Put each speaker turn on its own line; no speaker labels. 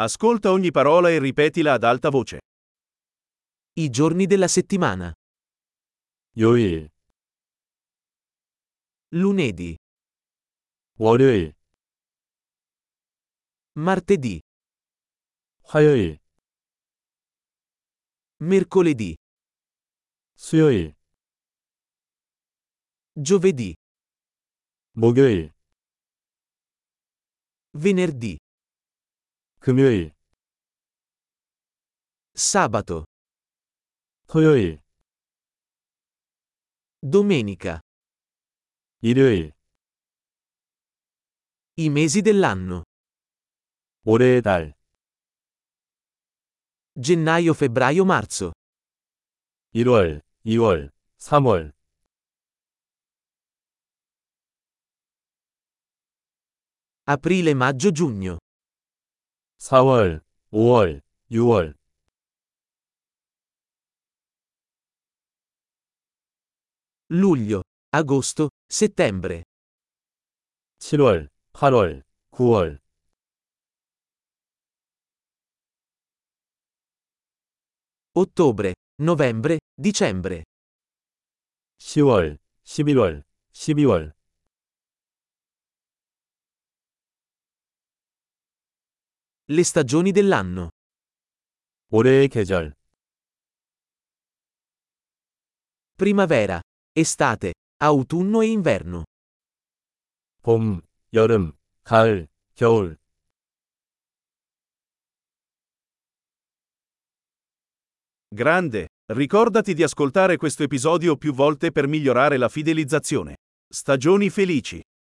Ascolta ogni parola e ripetila ad alta voce.
I giorni della settimana.
요일,
Lunedì,
월요일,
martedì,
화요일,
mercoledì,
수요일,
giovedì,
목요일,
venerdì,
금요일,
sabato,
토요일,
domenica.
일요일,
I mesi dell'anno.
올해의 달,
Gennaio, febbraio, marzo.
1월, 2월, 3월,
Aprile, maggio, giugno.
4월, 5월, 6월,
Luglio, agosto, settembre.
7월, 8월, 9월,
Ottobre, novembre, dicembre.
10월, 11월, 12월,
Le stagioni dell'anno.
올해의 계절,
Primavera, estate, autunno e inverno.
봄, 여름, 가을, 겨울,
Grande, ricordati di ascoltare questo episodio più volte per migliorare la fidelizzazione. Stagioni felici.